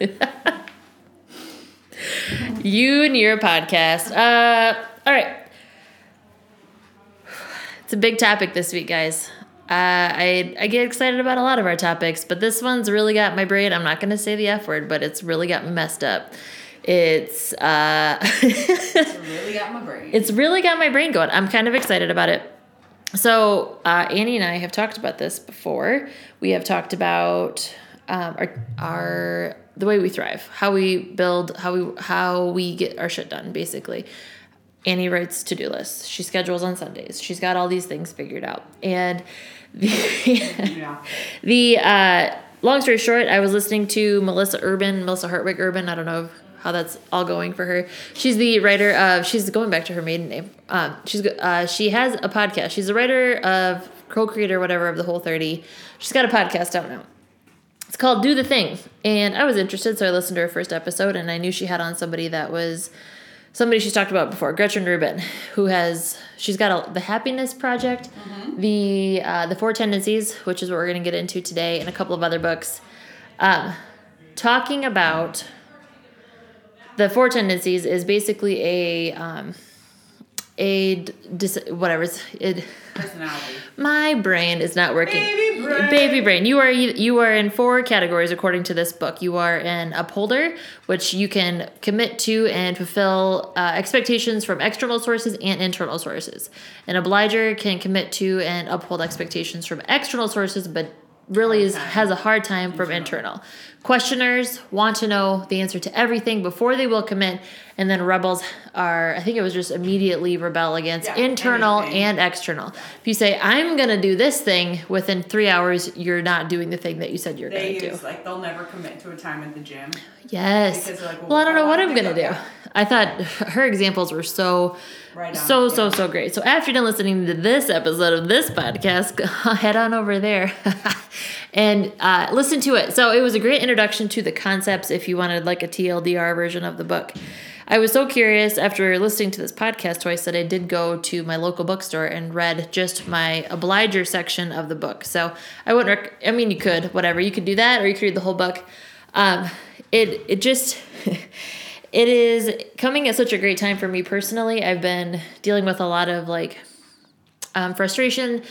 you and your podcast. Uh, all right. It's a big topic this week, guys. Uh, I I get excited about a lot of our topics, but this one's really got my brain. I'm not going to say the F word, but it's really got messed up. It's uh, It's really got my brain. it's really got my brain going. I'm kind of excited about it. So uh, Annie and I have talked about this before. We have talked about um, our our the way we thrive, how we build, how we how we get our shit done, basically. Annie writes to do lists. She schedules on Sundays. She's got all these things figured out. And the yeah. the uh, long story short, I was listening to Melissa Urban, Melissa Hartwig Urban. I don't know how that's all going for her. She's the writer of. She's going back to her maiden name. Um, she's uh, she has a podcast. She's the writer of co-creator whatever of the Whole 30. She's got a podcast out now. It's called Do the Thing, and I was interested, so I listened to her first episode, and I knew she had on somebody that was somebody she's talked about before, Gretchen Rubin, who has she's got a, the Happiness Project, the uh, the Four Tendencies, which is what we're going to get into today, and a couple of other books, um, talking about the Four Tendencies is basically a um, a d- dis- whatever it's, it. Personality. My brain is not working. Baby brain. Baby brain. You are you are in four categories according to this book. You are an upholder, which you can commit to and fulfill uh, expectations from external sources and internal sources. An obliger can commit to and uphold expectations from external sources, but really is, has a hard time from internal. Questioners want to know the answer to everything before they will commit, and then rebels are, I think it was just immediately rebel against Yeah, internal anything. and external. If you say, I'm going to do this thing, within three hours, you're not doing the thing that you said you're going to do. like they'll never commit to a time at the gym. Yes. Like, well, well, I don't know what I'm going to do. I thought her examples were so, Right on. so, so, so great. So after you're done listening to this episode of this podcast, head on over there and uh, listen to it. So it was a great introduction to the concepts if you wanted like a TLDR version of the book. I was so curious after listening to this podcast twice that I did go to my local bookstore and read just my obliger section of the book. So I wouldn't. Rec- I mean, you could whatever you could do that, or you could read the whole book. Um, it it just it is coming at such a great time for me personally. I've been dealing with a lot of like um, frustration,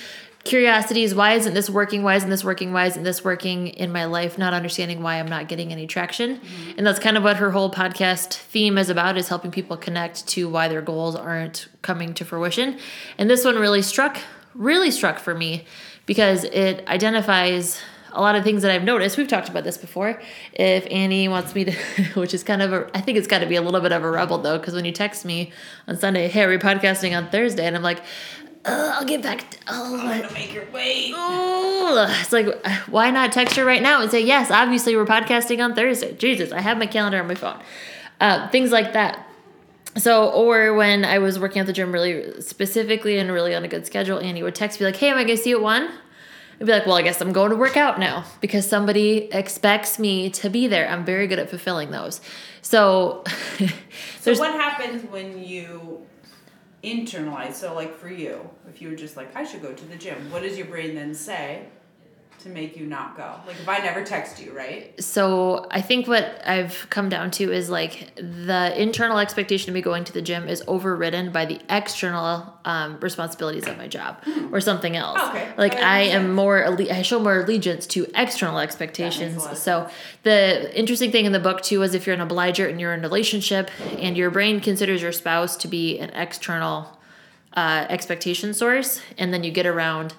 curiosities. Why isn't this working? Why isn't this working? Why isn't this working in my life? Not understanding why I'm not getting any traction. And that's kind of what her whole podcast theme is about is helping people connect to why their goals aren't coming to fruition. And this one really struck, really struck for me because it identifies a lot of things that I've noticed. We've talked about this before. If Annie wants me to, which is kind of a, I think it's got to be a little bit of a rebel though, because when you text me on Sunday, hey, are we podcasting on Thursday? And I'm like, uh, I'll get back. To, oh, I'm gonna make your oh. It's like, why not text her right now and say, yes, obviously we're podcasting on Thursday. Jesus, I have my calendar on my phone. Uh, things like that. So, or when I was working at the gym really specifically and really on a good schedule, Annie would text me like, hey, am I going to see you at one? I'd be like, well, I guess I'm going to work out now because somebody expects me to be there. I'm very good at fulfilling those. So, So what happens when you internalize? So like for you, if you were just like, I should go to the gym, what does your brain then say to make you not go? Like if I never text you, right? so I think what I've come down to is like the internal expectation of me going to the gym is overridden by the external um, responsibilities of my job or something else. Okay, Like that I am more I show more allegiance to external expectations. So the interesting thing in the book too is if you're an obliger and you're in a relationship and your brain considers your spouse to be an external uh, expectation source, and then you get around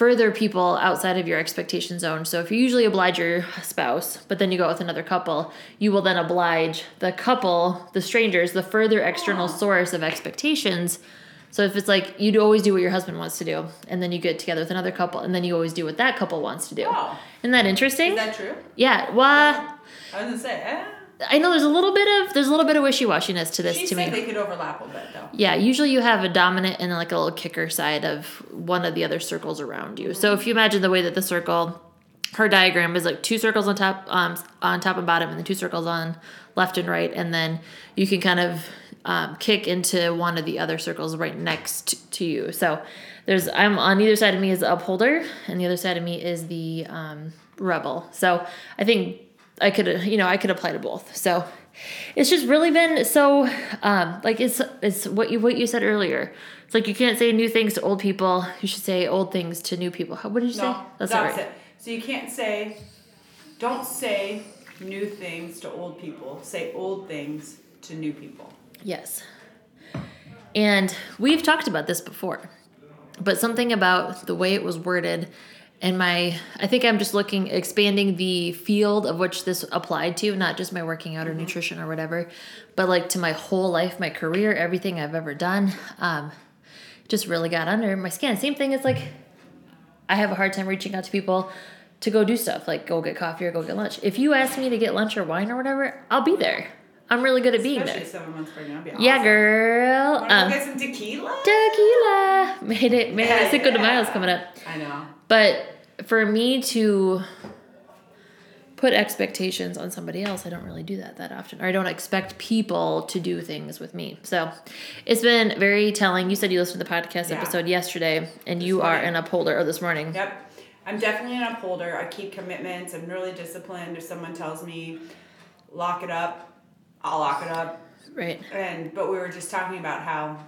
further people outside of your expectation zone. So if you usually oblige your spouse, but then you go out with another couple, you will then oblige the couple, the strangers, the further external source of expectations. So if it's like you'd always do what your husband wants to do, and then you get together with another couple, and then you always do what that couple wants to do. Isn't that interesting? Is that true? yeah. Well, I was gonna say, eh. I know there's a little bit of there's a little bit of wishy washiness to this She to me. they could overlap a bit though. Yeah, usually you have a dominant and like a little kicker side of one of the other circles around you. So if you imagine the way that the circle, her diagram is like two circles on top, um, on top and bottom, and then two circles on left and right, and then you can kind of um, kick into one of the other circles right next to you. So there's I'm on either side of me is the upholder, and the other side of me is the um, rebel. So I think I could, you know, I could apply to both. So it's just really been so, um, like it's it's what you what you said earlier. It's like you can't say new things to old people. You should say old things to new people. How, what did you say? No, that's, right. it. So you can't say, don't say new things to old people. Say old things to new people. Yes. And we've talked about this before, but something about the way it was worded and my I think I'm just looking expanding the field of which this applied to, not just my working out or Mm-hmm. nutrition or whatever, but like to my whole life, my career, everything I've ever done. Um, just really got under my skin. Same thing as like I have a hard time reaching out to people to go do stuff, like go get coffee or go get lunch. If you ask me to get lunch or wine or whatever, I'll be there. I'm really good at being Especially there. seven months pregnant. Be Yeah, girl. Um, get some tequila? tequila. Made it. Made Yeah, it. Cinco de. Mayo's coming up. I know. But for me to put expectations on somebody else, I don't really do that that often. Or I don't expect people to do things with me. So it's been very telling. You said you listened to the podcast Yeah. episode yesterday, and you are an upholder, or this morning. Yep. I'm definitely an upholder. I keep commitments. I'm really disciplined. If someone tells me lock it up, I'll lock it up. Right. And but we were just talking about how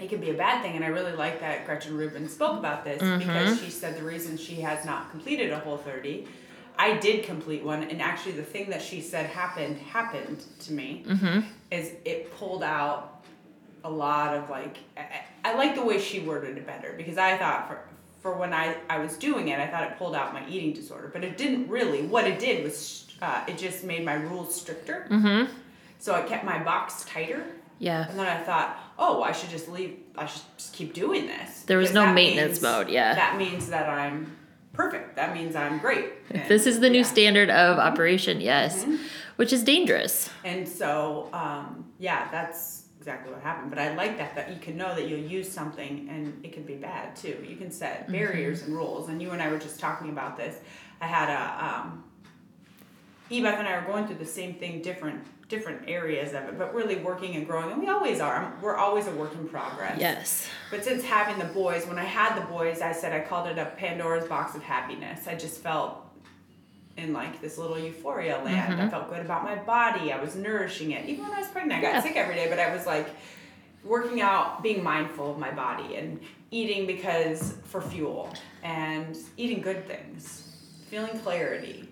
it could be a bad thing, and I really like that Gretchen Rubin spoke about this because she said the reason she has not completed a whole thirty. I did complete one, and actually, the thing that she said happened happened to me is it pulled out a lot of like I, I like the way she worded it better because I thought for for when I I was doing it, I thought it pulled out my eating disorder, but it didn't really. What it did was uh, it just made my rules stricter. Mm-hmm. So I kept my box tighter. Yeah. And then I thought, oh, I should just leave. I should just keep doing this. There was no maintenance means- mode, yeah. That means that I'm perfect. That means I'm great. If this is the new yeah. standard of operation, yes, which is dangerous. And so, um, yeah, that's exactly what happened. But I like that that you can know that you'll use something and it can be bad too. You can set barriers and rules. And you and I were just talking about this. I had a um, Ebeth and I are going through the same thing, different different areas of it, but really working and growing. And we always are. I'm- We're always a work in progress. Yes. But since having the boys, when I had the boys, I said I called it a Pandora's box of happiness. I just felt in like this little euphoria land. Mm-hmm. I felt good about my body. I was nourishing it. Even when I was pregnant, I got Yeah. sick every day, but I was like working out, being mindful of my body and eating because for fuel and eating good things, feeling clarity.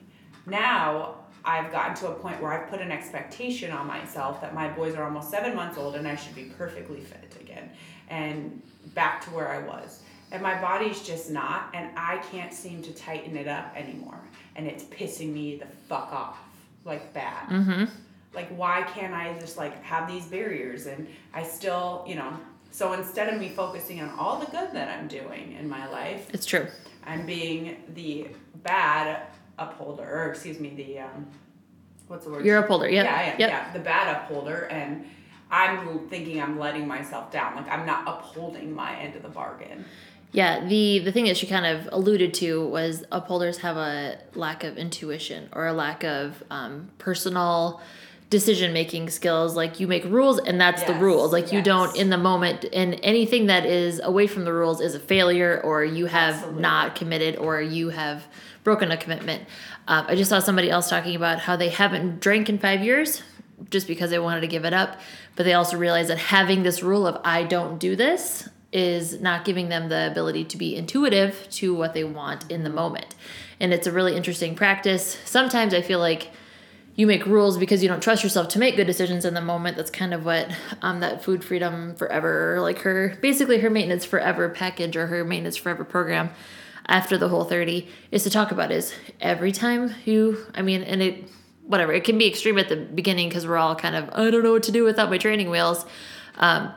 Now I've gotten to a point where I've put an expectation on myself that my boys are almost seven months old and I should be perfectly fit again and back to where I was. And my body's just not, and I can't seem to tighten it up anymore. And it's pissing me the fuck off, like bad. Mm-hmm. Like, why can't I just like have these barriers? And I still, you know, so instead of me focusing on all the good that I'm doing in my life, It's true. I'm being the bad upholder, or excuse me, the um, what's the word? You're upholder. Yep. Yeah, I am. Yep. Yeah, the bad upholder, and I'm thinking I'm letting myself down. Like I'm not upholding my end of the bargain. Yeah, the the thing that she kind of alluded to was upholders have a lack of intuition or a lack of um, personal decision making skills. Like you make rules and that's the rules. Like you don't in the moment and anything that is away from the rules is a failure or you have Absolutely. not committed or you have broken a commitment. Um, I just saw somebody else talking about how they haven't drank in five years just because they wanted to give it up, but they also realize that having this rule of I don't do this is not giving them the ability to be intuitive to what they want in the moment. And it's a really interesting practice. Sometimes I feel like you make rules because you don't trust yourself to make good decisions in the moment. That's kind of what um, that Food Freedom Forever, like her, basically her Maintenance Forever package or her Maintenance Forever program after the whole 30 is to talk about is every time you, I mean, and it, whatever, it can be extreme at the beginning because we're all kind of, I don't know what to do without my training wheels. Um,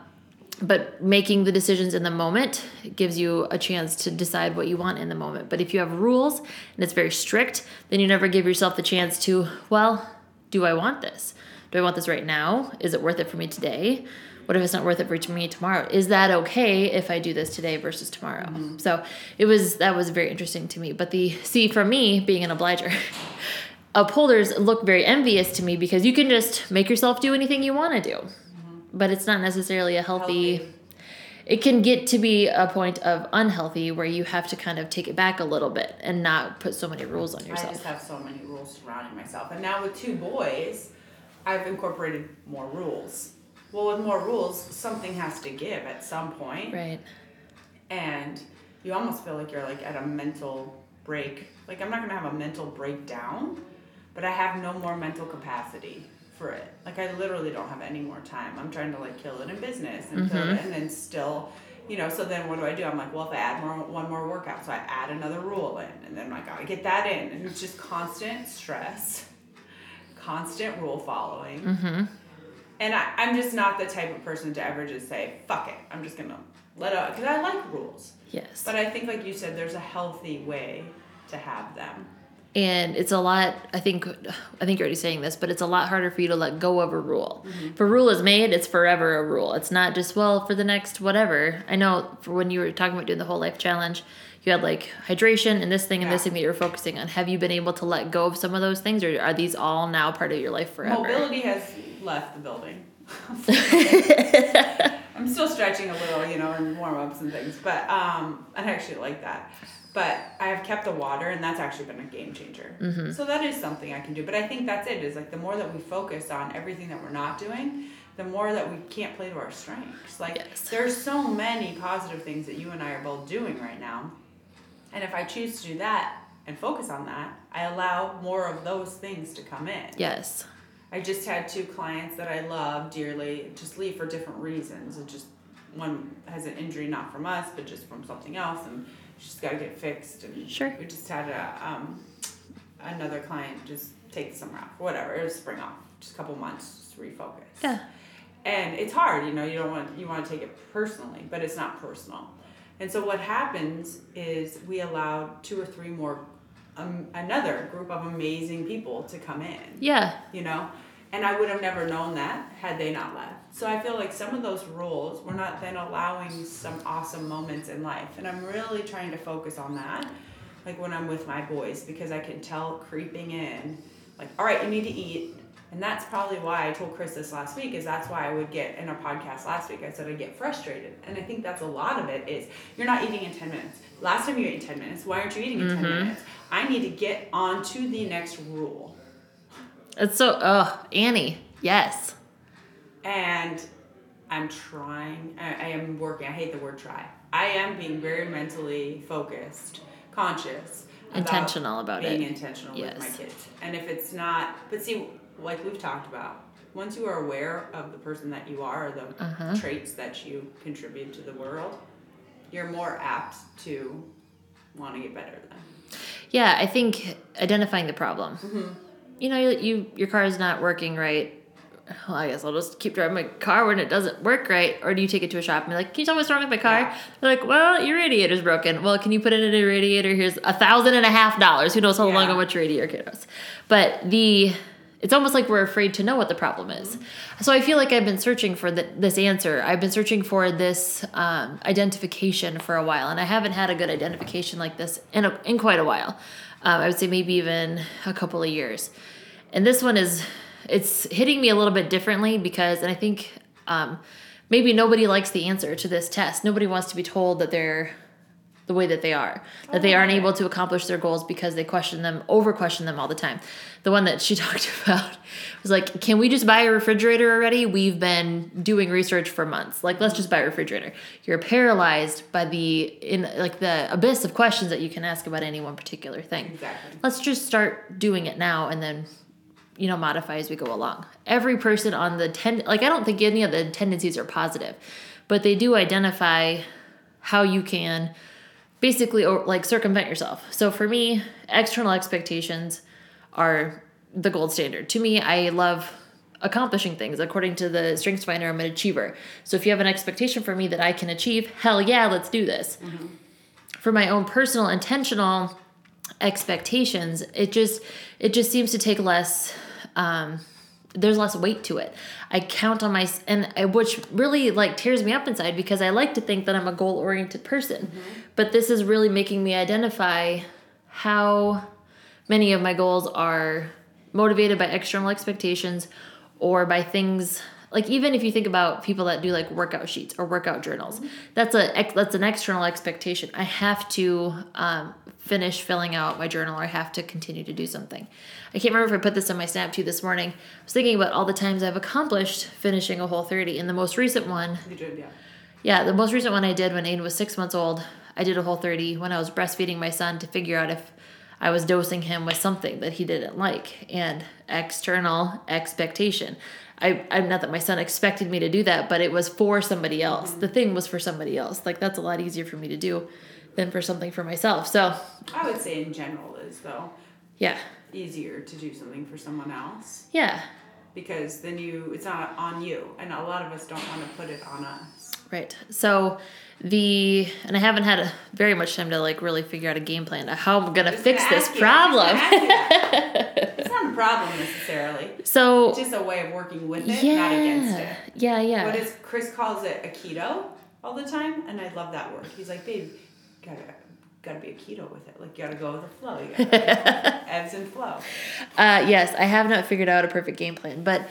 but making the decisions in the moment gives you a chance to decide what you want in the moment. But if you have rules and it's very strict, then you never give yourself the chance to, well, do I want this? Do I want this right now? Is it worth it for me today? What if it's not worth it for me tomorrow? Is that okay if I do this today versus tomorrow? Mm-hmm. So it was that was very interesting to me. But the see for me being an obliger, upholders look very envious to me because you can just make yourself do anything you want to do, but it's not necessarily a healthy Healthy. it can get to be a point of unhealthy where you have to kind of take it back a little bit and not put so many rules on yourself. I just have so many rules surrounding myself. And now with two boys, I've incorporated more rules. Well, with more rules, something has to give at some point. Right. And you almost feel like you're like at a mental break. Like I'm not gonna have a mental breakdown, but I have no more mental capacity for it. Like I literally don't have any more time. I'm trying to like kill it in business and kill it and then still you know, so then what do I do? I'm like, well, if I add more, one more workout, so I add another rule in, and then I gotta get that in, and it's just constant stress, constant rule following, Mm-hmm. and I, I'm just not the type of person to ever just say, fuck it, I'm just gonna let it, because I like rules. Yes. But I think, like you said, there's a healthy way to have them. And it's a lot i think i think you're already saying this but it's a lot harder for you to let go of a rule. Mm-hmm. If a rule is made it's forever a rule. It's not just well for the next whatever. I know for when you were talking about doing the whole life challenge you had like hydration and this thing and this thing that you're focusing on have you been able to let go of some of those things or are these all now part of your life forever? Mobility has left the building. I'm still stretching a little, you know, and warm ups and things, but um, I actually like that. But I have kept the water, and that's actually been a game changer. Mm-hmm. So that is something I can do. But I think that's it. Is like the more that we focus on everything that we're not doing, the more that we can't play to our strengths. Like Yes. there's so many positive things that you and I are both doing right now, and if I choose to do that and focus on that, I allow more of those things to come in. yes I just had two clients that I love dearly just leave for different reasons. It just one has an injury not from us, but just from something else, and she's got to get fixed. And Sure. we just had a um, another client just take the summer off, whatever. It was spring off, just a couple months, just refocus. yeah And it's hard, you know. You don't want you want to take it personally, but it's not personal. And so what happens is we allowed two or three more, um, another group of amazing people to come in. Yeah. You know? And i would have never known that had they not left. So i feel like some of those rules we're not then allowing some awesome moments in life. And i'm really trying to focus on that like when i'm with my boys because i can tell creeping in like all right you need to eat and that's probably why i told chris this last week is that's why i would get in our podcast last week i said i get frustrated and i think that's a lot of it is you're not eating in 10 minutes last time you ate in 10 minutes why aren't you eating in 10 mm-hmm. minutes i need to get on to the next rule it's so oh annie yes and I'm trying. I, I am working. I hate the word try. I am being very mentally focused, conscious, about Intentional about it. being it. intentional with my kids. And if it's not, but see, like we've talked about, once you are aware of the person that you are, or the Uh-huh. traits that you contribute to the world, you're more apt to want to get better then. Yeah, I think identifying the problem. Mm-hmm. You know, you, you your car is not working right. Well, I guess I'll just keep driving my car when it doesn't work right. Or do you take it to a shop and be like, "Can you tell me what's wrong with my car?" Yeah. They're like, "Well, your radiator's broken." Well, can you put in a new radiator? Here's a thousand and a half dollars. Who knows how long Yeah. or what your radiator costs? But the it's almost like we're afraid to know what the problem is. So I feel like I've been searching for the, this answer. I've been searching for this um, identification for a while, and I haven't had a good identification like this in a, in quite a while. Um, I would say maybe even a couple of years. And this one is it's hitting me a little bit differently because, and I think um, maybe nobody likes the answer to this test. Nobody wants to be told that they're the way that they are that they aren't oh. able to accomplish their goals because they question them over question them all the time. The one that she talked about was like can we just buy a refrigerator already? We've been doing research for months. Like let's just buy a refrigerator. You're paralyzed by the in like the abyss of questions that you can ask about any one particular thing. Exactly. let's just start doing it now and then you know modify as we go along. Every person on the ten like i don't think any of the tendencies are positive but they do identify how you can basically or like circumvent yourself. So for me external expectations are the gold standard. To me i love accomplishing things according to the strengths finder i'm an achiever. So if you have an expectation for me that i can achieve hell yeah let's do this. For my own personal intentional expectations it just it just seems to take less um there's less weight to it. I count on my and I, which really like tears me up inside because i like to think that i'm a goal oriented person mm-hmm. but this is really making me identify how many of my goals are motivated by external expectations or by things like even if you think about people that do like workout sheets or workout journals that's a that's an external expectation. I have to um, finish filling out my journal or i have to continue to do something. I can't remember if i put this on my snap to you this morning. I was thinking about all the times i've accomplished finishing a whole 30 and the most recent one You did, yeah. yeah, the most recent one I did when Aiden was six months old, I did a whole 30 when I was breastfeeding my son to figure out if I was dosing him with something that he didn't like. And external expectation. I, I'm not that my son expected me to do that, but it was for somebody else. Mm-hmm. The thing was for somebody else. Like that's a lot easier for me to do than for something for myself. So, I would say in general is though yeah. easier to do something for someone else Yeah. because then you it's not on you, and a lot of us don't want to put it on us. Right. So the and I haven't had a, very much time to like really figure out a game plan of how I'm gonna fix this problem. problem necessarily. so It's just a way of working with it, yeah, not against it. yeah, yeah. What is Chris calls it aikido all the time, and I love that word. He's like, babe, gotta gotta be aikido with it. Like you gotta go with the flow. You gotta ebbs and flow. Uh, yes, I have not figured out a perfect game plan, but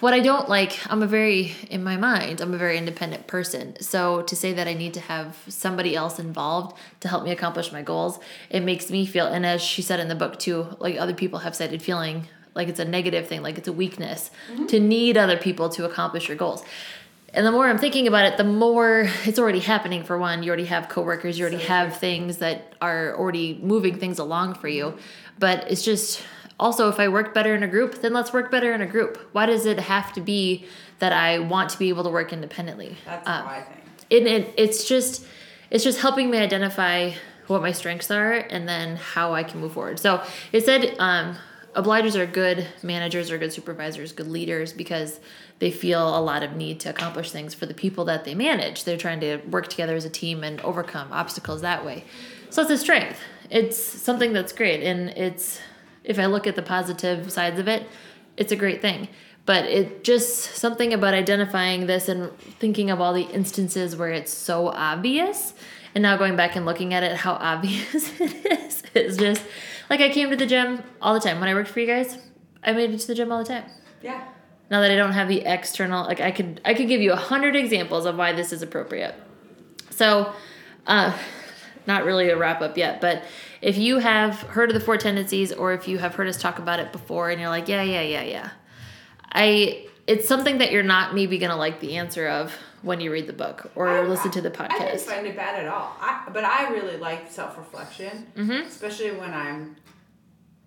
what I don't like, I'm a very, in my mind, I'm a very independent person. So to say that I need to have somebody else involved to help me accomplish my goals, it makes me feel, and as she said in the book too, like other people have cited feeling like it's a negative thing, like it's a weakness to need other people to accomplish your goals. And the more I'm thinking about it, the more it's already happening for one. You already have coworkers, you already So have things that are already moving things along for you. But it's just also if I work better in a group, then let's work better in a group. Why does it have to be that I want to be able to work independently? That's Um, I think. it, it it's just it's just helping me identify what my strengths are and then how I can move forward. So it said um, obligers are good managers or good supervisors, good leaders because they feel a lot of need to accomplish things for the people that they manage. They're trying to work together as a team and overcome obstacles that way. So it's a strength. It's something that's great and it's if I look at the positive sides of it, it's a great thing. But it just something about identifying this and thinking of all the instances where it's so obvious, and now going back and looking at it, how obvious it is. It's just like I came to the gym all the time when I worked for you guys. I made it to the gym all the time. Yeah. Now that I don't have the external, like I could, I could give you a hundred examples of why this is appropriate. So, uh, not really a wrap up yet, but if you have heard of the four tendencies, or if you have heard us talk about it before, and you're like, yeah, yeah, yeah, yeah, I, it's something that you're not maybe gonna like the answer of when you read the book or I- listen to the podcast. I didn't find it bad at all. I, but I really like self reflection, Mm-hmm. especially when I'm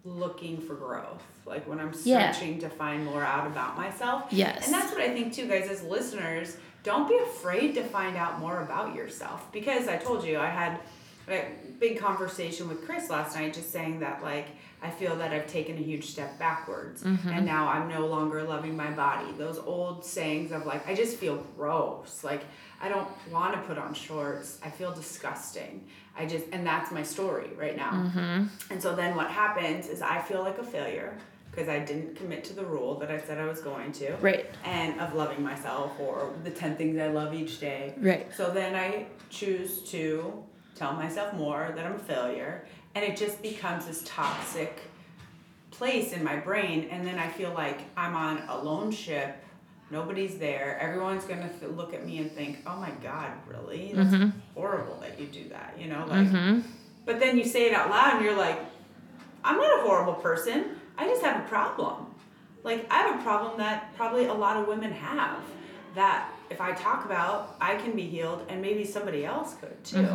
looking for growth. Like when I'm Yeah. searching to find more out about myself. Yes. And that's what I think too, guys, as listeners, don't be afraid to find out more about yourself. Because I told you, I had a big conversation with Chris last night just saying that, like, I feel that I've taken a huge step backwards Mm-hmm. and now I'm no longer loving my body. Those old sayings of, like, I just feel gross. Like, I don't want to put on shorts. I feel disgusting. I just, and that's my story right now. Mm-hmm. And so then what happens is I feel like a failure because I didn't commit to the rule that I said I was going to. Right. And of loving myself or the 10 things I love each day. Right. So then I choose to tell myself more that I'm a failure. And it just becomes this toxic place in my brain. And then I feel like I'm on a lone ship. Nobody's there. Everyone's going to look at me and think, oh my God, really? That's Mm-hmm. horrible that you do that. You know, like, but then you say it out loud and you're like, I'm not a horrible person. I just have a problem. Like, I have a problem that probably a lot of women have. That if I talk about, I can be healed and maybe somebody else could too.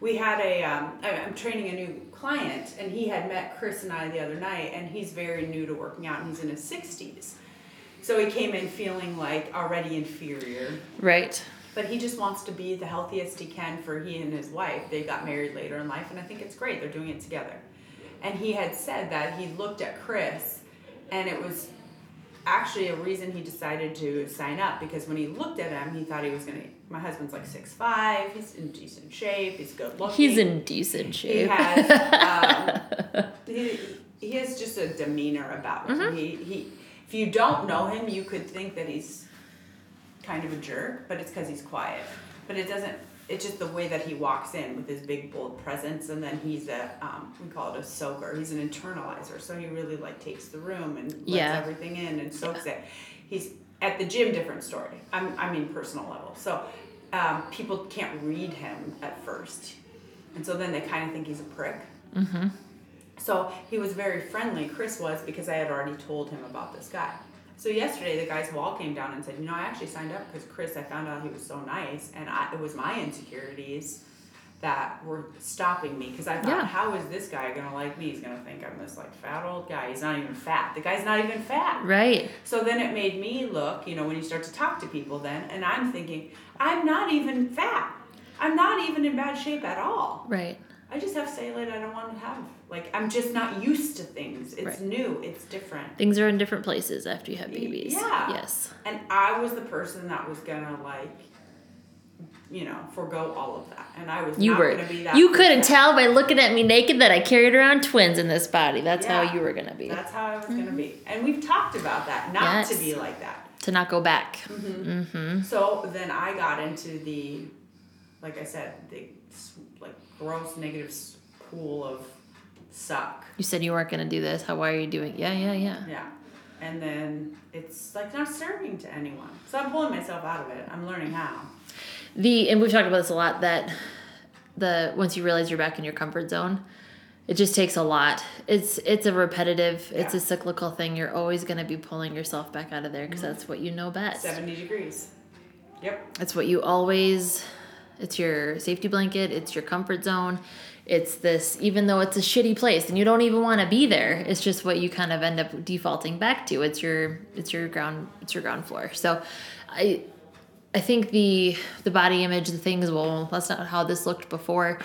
We had a, um, I'm training a new client and he had met Chris and I the other night and he's very new to working out and he's in his 60s. So he came in feeling like already inferior Right. but he just wants to be the healthiest he can for he and his wife. They got married later in life, and I think it's great. They're doing it together. And he had said that he looked at Chris, and it was actually a reason he decided to sign up because when he looked at him, he thought he was gonna. My husband's like six five. He's in decent shape. He's good looking. He's in decent shape. He has. Um, he, he has just a demeanor about him. Mm-hmm. He, he, if you don't know him, you could think that he's kind of a jerk, but it's because he's quiet. But it doesn't. It's just the way that he walks in with his big bold presence, and then he's a um, we call it a soaker. He's an internalizer, so he really like takes the room and lets Yeah. everything in and soaks it. He's at the gym, different story. I'm, I mean, personal level. So um, people can't read him at first, and so then they kind of think he's a prick. Mm-hmm. So he was very friendly. Chris was because I had already told him about this guy. So yesterday, the guy's wall came down and said, "You know, I actually signed up because Chris. I found out he was so nice, and I, it was my insecurities that were stopping me because I thought, Yeah. how is this guy gonna like me? He's gonna think I'm this like fat old guy. He's not even fat. The guy's not even fat. Right. So then it made me look, you know, when you start to talk to people, then, and I'm thinking, I'm not even fat. I'm not even in bad shape at all. Right. I just have cellulite I don't want to have. Like I'm just not used to things. It's Right. new. It's different. Things are in different places after you have babies. yeah. Yes. And I was the person that was gonna like, you know, forego all of that. And I was You not were. gonna be that. You couldn't tell by looking at me naked that I carried around twins in this body. That's Yeah. how you were gonna be. That's how I was gonna be. And we've talked about that, not to be like that. to not go back. Mm-hmm. So then I got into the, like I said, the like gross negative pool of suck. You said you weren't gonna do this. How? Why are you doing? Yeah. Yeah. Yeah. Yeah. And then it's like not serving to anyone. So I'm pulling myself out of it. I'm learning how. the and we've talked about this a lot that the once you realize you're back in your comfort zone it just takes a lot it's it's a repetitive it's a cyclical thing you're always going to be pulling yourself back out of there because mm-hmm. that's what you know best 70 degrees. Yep. That's what you always it's your safety blanket it's your comfort zone it's this even though it's a shitty place and you don't even want to be there it's just what you kind of end up defaulting back to. It's your it's your ground it's your ground floor. So i i think the the body image the things well that's not how this looked before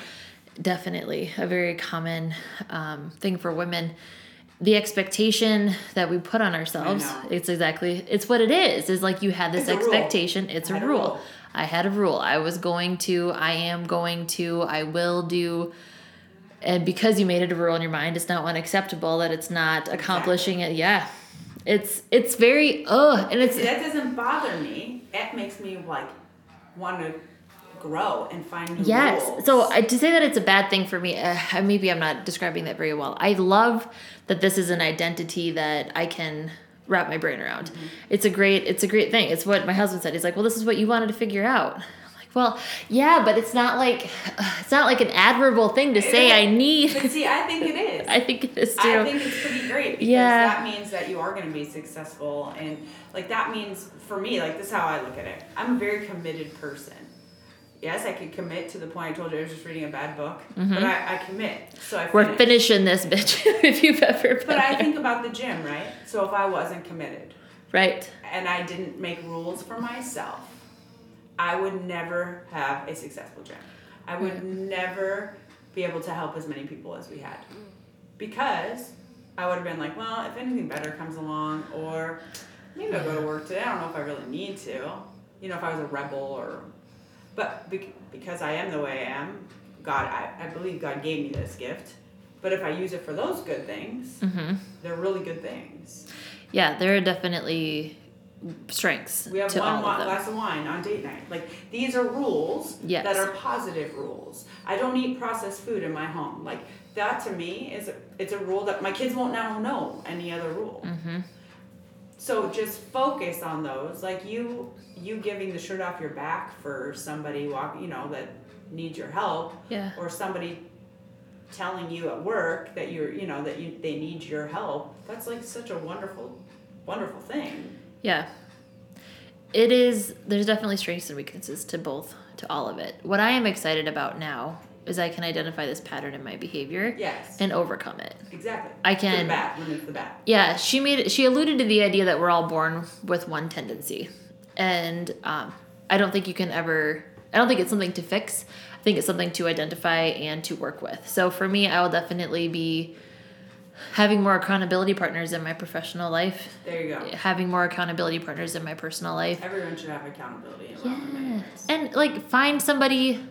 definitely a very common um, thing for women. The expectation that we put on ourselves it's exactly it's what it is. Is like you had this It's rule. expectation it's a had a rule. I had a rule. I was going to, I am going to, I will do. And because you made it a rule in your mind, it's not unacceptable that it's not accomplishing it. Yeah. It's it's very ugh and it's that doesn't bother me. That makes me like want to grow and find new Yes. rules. So I, to say that it's a bad thing for me, uh, maybe I'm not describing that very well. I love that this is an identity that I can wrap my brain around. Mm-hmm. It's a great it's a great thing. It's what my husband said. He's like, "Well, this is what you wanted to figure out." I'm like, "Well, yeah, but it's not like it's not like an admirable thing to say I need." But see, I think it is. I think it is too. I think it's pretty great because Yeah. that means that you are going to be successful, and like that means for me, like this is how I look at it. I'm a very committed person. Yes, I could commit to the point I told you I was just reading a bad book, but I, I commit. So I Mm-hmm. We're finishing this bitch if you've ever But I think about the gym, right? So if I wasn't committed right. and I didn't make rules for myself, I would never have a successful gym. I would never be able to help as many people as we had. Because I would have been like, well, if anything better comes along, or maybe I'll go to work today. I don't know if I really need to. You know, if I was a rebel or. But bec- because I am the way I am, God, I, I believe God gave me this gift. But if I use it for those good things, hmm they're really good things. Yeah, there are definitely strengths We have to one all wa- of them. glass of wine on date night. Like these are rules Yes. that are positive rules. I don't eat processed food in my home. Like that to me is a, it's a rule that my kids won't now know any other rule. hmm So just focus on those. Like you you giving the shirt off your back for somebody walk you know that needs your help Yeah. or somebody telling you at work that you're you know that you they need your help. That's like such a wonderful wonderful thing. Yeah. It is there's definitely strengths and weaknesses to both to all of it. What I am excited about now is I can identify this pattern in my behavior Yes. and overcome it. Exactly. I can- the when it's the bad. Yeah, she made she alluded to the idea that we're all born with one tendency, and um, I don't think you can ever. I don't think it's something to fix. I think it's something to identify and to work with. So for me, I will definitely be having more accountability partners in my professional life, There you go. having more accountability partners in my personal life. Everyone should have accountability Yeah, and like find somebody,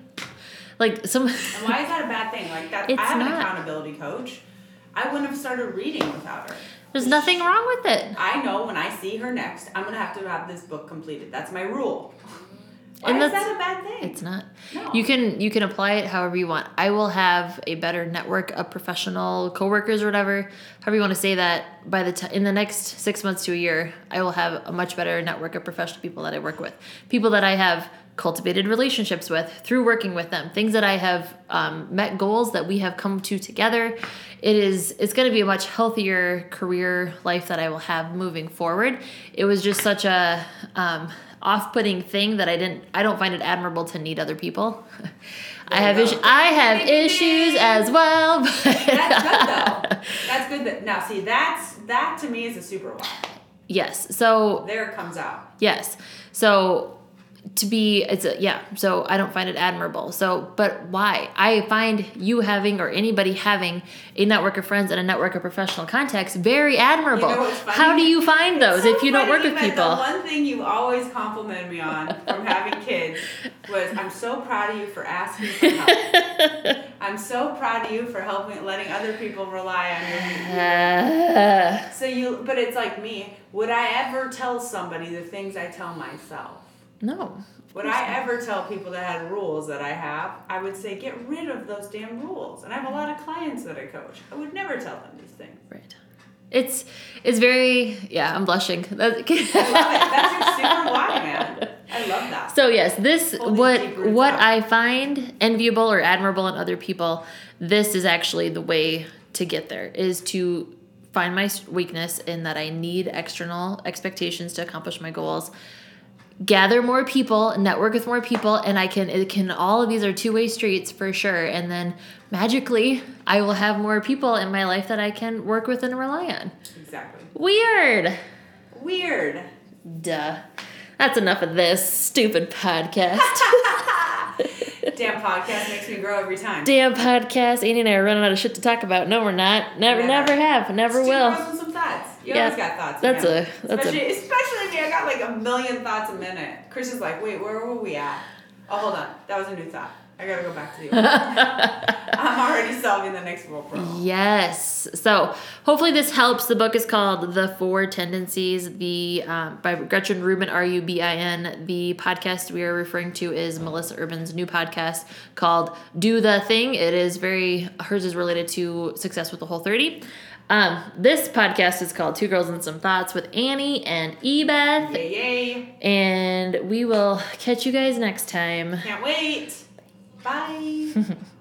like some. And why is that a bad thing? Like that, It's I have an accountability coach. I wouldn't have started reading without her. There's nothing wrong with it. I know when I see her next, I'm gonna have to have this book completed. That's my rule. Why And is that's- that a bad thing? It's not. No. You can you can apply it however you want. I will have a better network of professional coworkers or whatever, however you want to say that. By the time in the next six months to a year, I will have a much better network of professional people that I work with, people that I have cultivated relationships with through working with them, things that I have um, met goals that we have come to together. It is it's going to be a much healthier career life that I will have moving forward. It was just such a um, off-putting thing that I didn't I don't find it admirable to need other people. I have issues. I have issues as well. But That's good though. That's good. That now see that's that to me is a super wow. yes. So There it comes out. yes. So to be it's a yeah. So I don't find it admirable. So but why? I find you having or anybody having a network of friends and a network of professional contacts very admirable. You know? How do you find those So if you don't work with people? The one thing you always complimented me on from having kids was I'm so proud of you for asking for help. I'm so proud of you for helping letting other people rely on you. Uh, So you but it's like me, would I ever tell somebody the things I tell myself? No. Would I ever tell people that had rules that I have? I would say get rid of those damn rules. And I have a lot of clients that I coach. I would never tell them these things. Right. It's it's very yeah. I'm blushing. I love it. That's your super why, man. I love that. So yes, this what what out. I find enviable or admirable in other people. This is actually the way to get there. Is to find my weakness in that I need external expectations to accomplish my goals. Gather more people, network with more people, and I can it can all of these are two way streets for sure. And then magically, I will have more people in my life that I can work with and rely on. Exactly. Weird. Weird. Duh. That's enough of this stupid podcast. Damn podcast makes me grow every time. Damn podcast. Annie and I are running out of shit to talk about. No, we're not. Never, Never. never have. Never will. some thoughts. You Yeah, always got thoughts. that's man. a- that's a- especially, a million thoughts a minute. Chris is like, wait, where were we at? Oh, hold on. That was a new thought. I gotta go back to the. I'm already solving the next world problem. Yes. So hopefully this helps. The book is called The Four Tendencies. The um, by Gretchen Rubin, R U B I N. The podcast we are referring to is Melissa Urban's new podcast called Do the Thing. It is very hers is related to success with the Whole 30. Um, this podcast is called Two Girls and Some Thoughts with Annie and Ebeth. Yay, yay. And we will catch you guys next time. Can't wait. Bye.